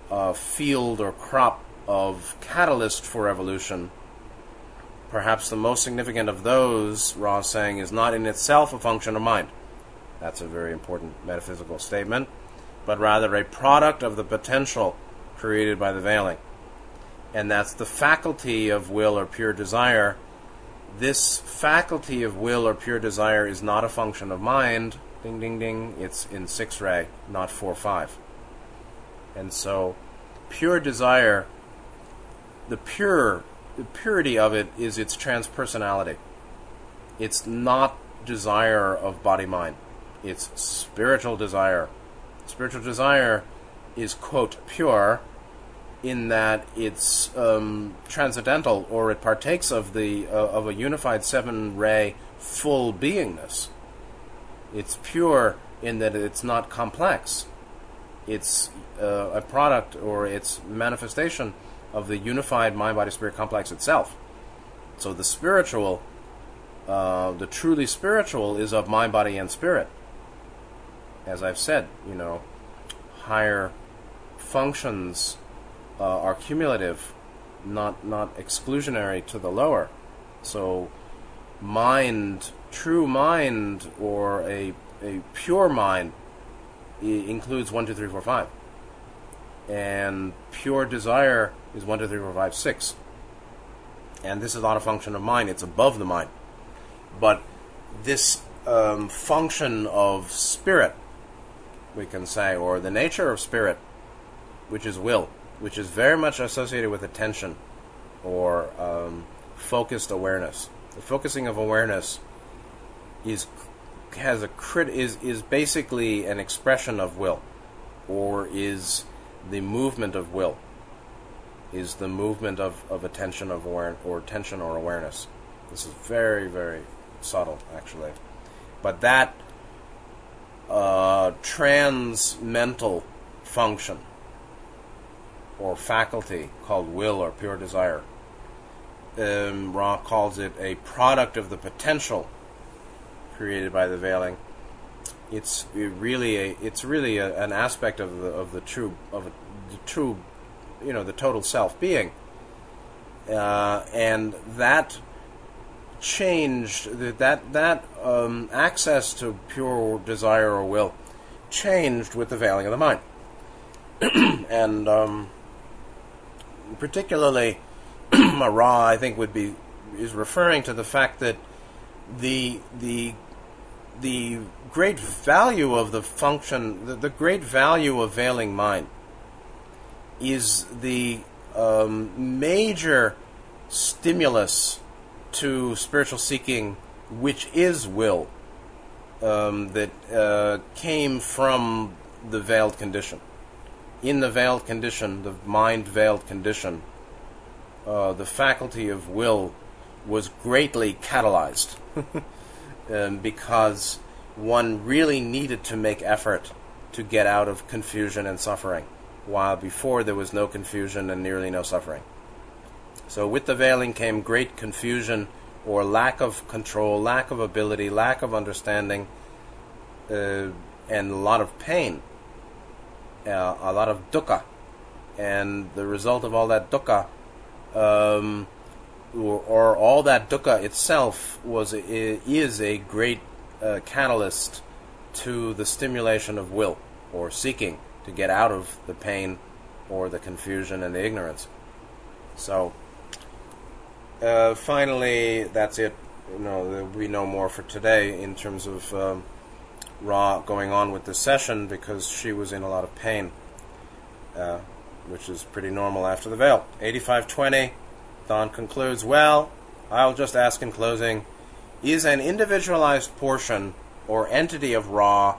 uh, field or crop of catalyst for evolution. Perhaps the most significant of those, Ra is saying, is not in itself a function of mind. That's a very important metaphysical statement, but rather a product of the potential created by the veiling. And that's the faculty of will or pure desire. This faculty of will or pure desire is not a function of mind. Ding, ding, ding. It's in 6 ray, not 4 5. And so, pure desire, the pure, the purity of it is its transpersonality. It's not desire of body mind. It's spiritual desire. Spiritual desire is quote pure in that it's um, transcendental or it partakes of the uh, of a unified seven ray full beingness. It's pure in that it's not complex it's uh, a product or its manifestation of the unified mind body spirit complex itself. So the spiritual, uh, the truly spiritual, is of mind, body, and spirit. As I've said, you know, higher functions uh, are cumulative, not not exclusionary to the lower. So, mind, true mind, or a a pure mind includes one, two, three, four, five, and pure desire is one, two, three, four, five, six. And this is not a function of mind; it's above the mind. But this um, function of spirit, we can say, or the nature of spirit, which is will, which is very much associated with attention or um, focused awareness. The focusing of awareness is has a crit is is basically an expression of will, or is the movement of will. Is the movement of, of attention of aware or attention or awareness. This is very very subtle actually, but that uh, trans mental function or faculty called will or pure desire. Um, Ra calls it a product of the potential created by the veiling. It's really a it's really a, an aspect of the of the true of the true you know the total self being, uh, and that changed that that um, access to pure desire or will changed with the veiling of the mind, and um, particularly Ra I think would be is referring to the fact that the the the great value of the function, the, the great value of veiling mind is the um, major stimulus to spiritual seeking, which is will, um, that uh, came from the veiled condition. In the veiled condition, the mind veiled condition, uh, the faculty of will was greatly catalyzed. um, because one really needed to make effort to get out of confusion and suffering, while before there was no confusion and nearly no suffering. So with the veiling came great confusion or lack of control, lack of ability, lack of understanding, uh, and a lot of pain, uh, a lot of dukkha. And the result of all that dukkha, um, or, or, all that dukkha itself, was is a great uh, catalyst to the stimulation of will or seeking to get out of the pain or the confusion and the ignorance. So, uh, finally, that's it. You know, there'll be no more for today in terms of um, Ra going on with this session because she was in a lot of pain, uh, which is pretty normal after the veil. 8520, Don concludes, Well, I'll just ask in closing is an individualized portion or entity of Ra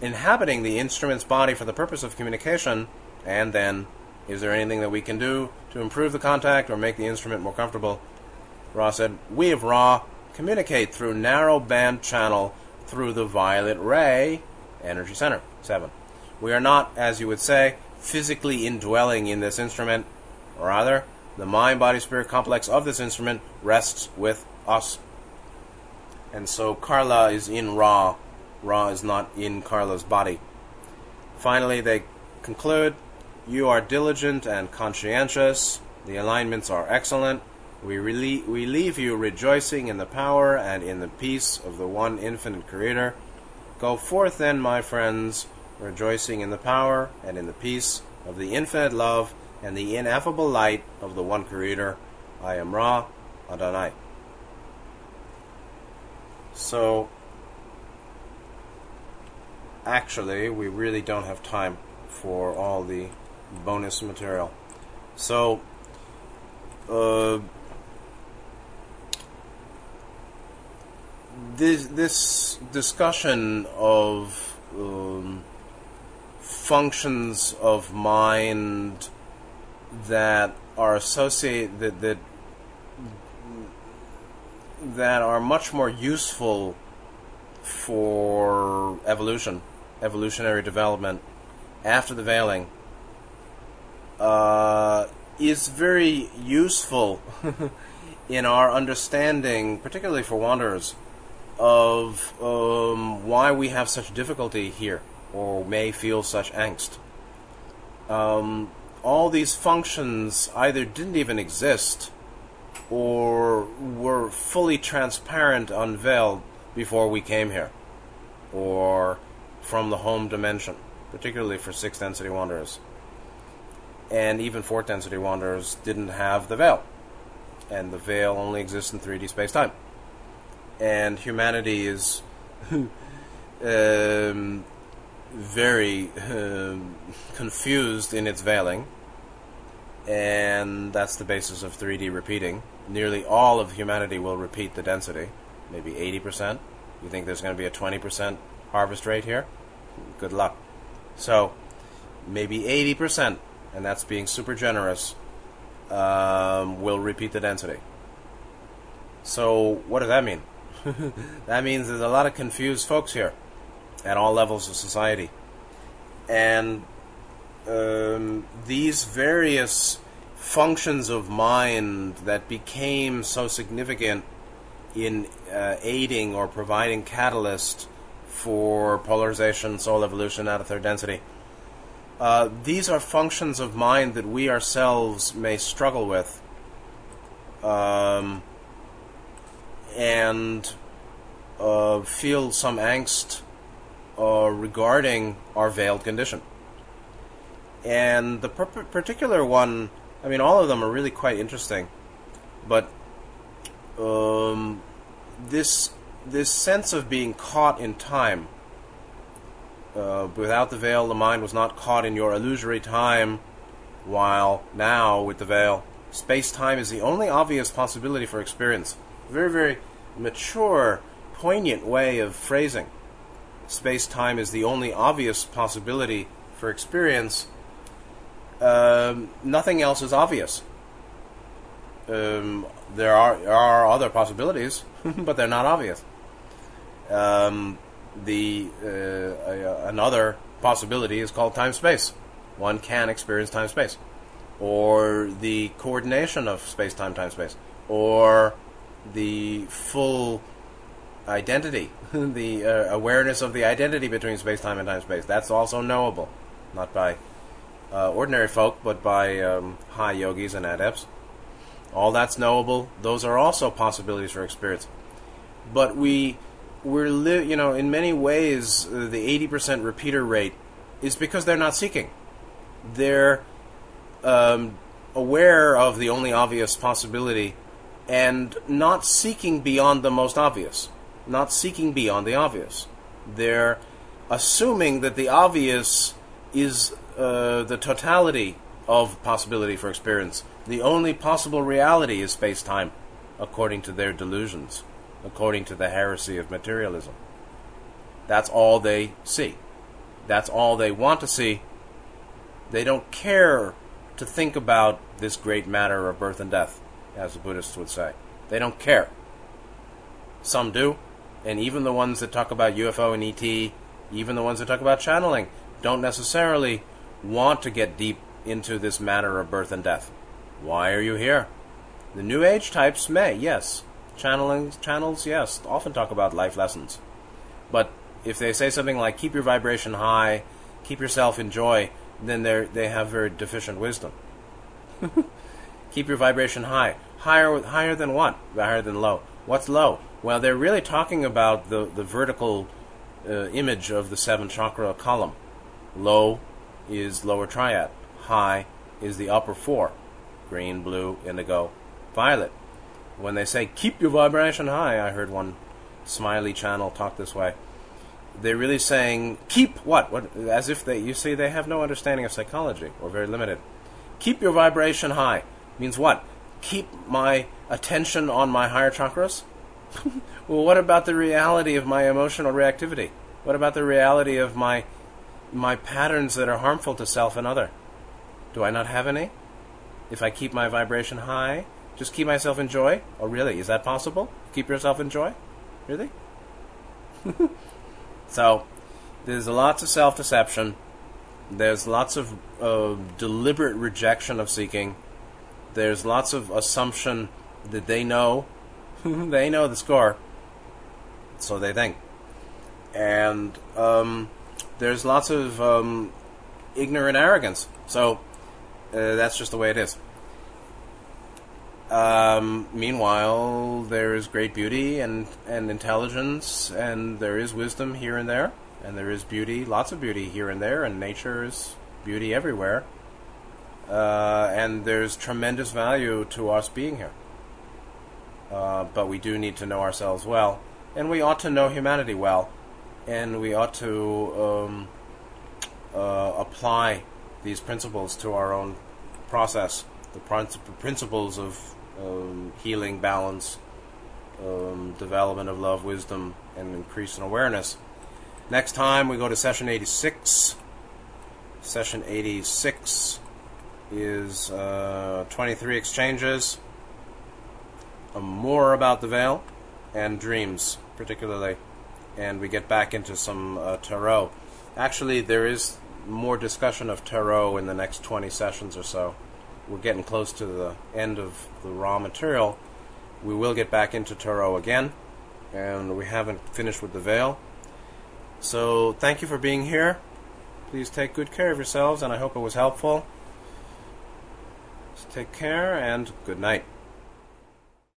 inhabiting the instrument's body for the purpose of communication? And then, is there anything that we can do to improve the contact or make the instrument more comfortable? Ra said, We of Ra communicate through narrow band channel through the violet ray energy center. 7. We are not, as you would say, physically indwelling in this instrument. Rather, the mind body spirit complex of this instrument rests with us. And so Carla is in Ra Ra is not in Carla's body. Finally, they conclude You are diligent and conscientious. The alignments are excellent. We, relie- we leave you rejoicing in the power and in the peace of the one infinite Creator. Go forth then, my friends, rejoicing in the power and in the peace of the infinite love and the ineffable light of the one Creator. I am Ra Adonai. So, actually, we really don't have time for all the bonus material. So, uh, this this discussion of um, functions of mind that are associated that, that that are much more useful for evolution evolutionary development after the veiling uh, is very useful in our understanding, particularly for wanderers, of um, why we have such difficulty here or may feel such angst. Um, all these functions either didn't even exist or were fully transparent, unveiled before we came here, or from the home dimension, particularly for sixth density wanderers. And even fourth density wanderers didn't have the veil. And the veil only exists in 3D space time. And humanity is um, very um, confused in its veiling. And that's the basis of 3D repeating. Nearly all of humanity will repeat the density, maybe 80%. You think there's going to be a 20% harvest rate here, good luck. So, maybe 80%, and that's being super generous, um, will repeat the density. So, what does that mean? that means there's a lot of confused folks here at all levels of society. And um, these various functions of mind that became so significant in uh, aiding or providing catalyst for polarization, soul evolution out of third density. Uh, these are functions of mind that we ourselves may struggle with. Um, and uh, feel some angst uh, regarding our veiled condition. And the particular one, I mean, all of them are really quite interesting, but um, this this sense of being caught in time. Uh, without the veil, the mind was not caught in your illusory time, while now, with the veil, space time is the only obvious possibility for experience. Very, very mature, poignant way of phrasing. Space time is the only obvious possibility for experience. Um, nothing else is obvious. Um, there are, there are other possibilities, but they're not obvious. Um, the uh, another possibility is called time space. One can experience time space, or the coordination of space time time space, or the full identity, the uh, awareness of the identity between space time and time space. That's also knowable, not by uh, ordinary folk, but by um, high yogis and adepts. All that's knowable. Those are also possibilities for experience. But we we're li- you know in many ways uh, the 80% repeater rate is because they're not seeking. They're um, aware of the only obvious possibility and not seeking beyond the most obvious, not seeking beyond the obvious. They're assuming that the obvious is uh, the totality of possibility for experience. The only possible reality is space time, according to their delusions, according to the heresy of materialism. That's all they see. That's all they want to see. They don't care to think about this great matter of birth and death, as the Buddhists would say. They don't care. Some do, and even the ones that talk about UFO and ET, even the ones that talk about channeling, don't necessarily want to get deep into this matter of birth and death. Why are you here? The New Age types may, yes. Channeling channels, yes, often talk about life lessons. But if they say something like keep your vibration high, keep yourself in joy, then they they have very deficient wisdom. keep your vibration high. Higher higher than what? Higher than low. What's low? Well, they're really talking about the the vertical uh, image of the seven chakra column. Low is lower triad. High is the upper four. Green, blue, indigo, violet. When they say keep your vibration high, I heard one smiley channel talk this way they're really saying keep what? What? As if they, you see, they have no understanding of psychology or very limited. Keep your vibration high means what? Keep my attention on my higher chakras. well, what about the reality of my emotional reactivity? What about the reality of my my patterns that are harmful to self and other? Do I not have any? If I keep my vibration high, just keep myself in joy? Oh, really? Is that possible? Keep yourself in joy? Really? So there's lots of self deception. There's lots of uh, deliberate rejection of seeking. There's lots of assumption that they know. they know the score. So they think. And um, there's lots of um, ignorant arrogance. So uh, that's just the way it is. Um, meanwhile, there is great beauty and, and intelligence, and there is wisdom here and there, and there is beauty, lots of beauty here and there, and nature is beauty everywhere. Uh, and there's tremendous value to us being here. Uh, but we do need to know ourselves well, and we ought to know humanity well, and we ought to um, uh, apply these principles to our own process, the principles of um, healing, balance, um, development of love, wisdom, and increase in awareness. Next time we go to session 86. Session 86 is uh, 23 exchanges, more about the veil, and dreams, particularly. And we get back into some uh, tarot. Actually, there is more discussion of tarot in the next 20 sessions or so we're getting close to the end of the Ra material, we will get back into Tarot again, and we haven't finished with the veil. So thank you for being here. Please take good care of yourselves, and I hope it was helpful. So take care, and good night.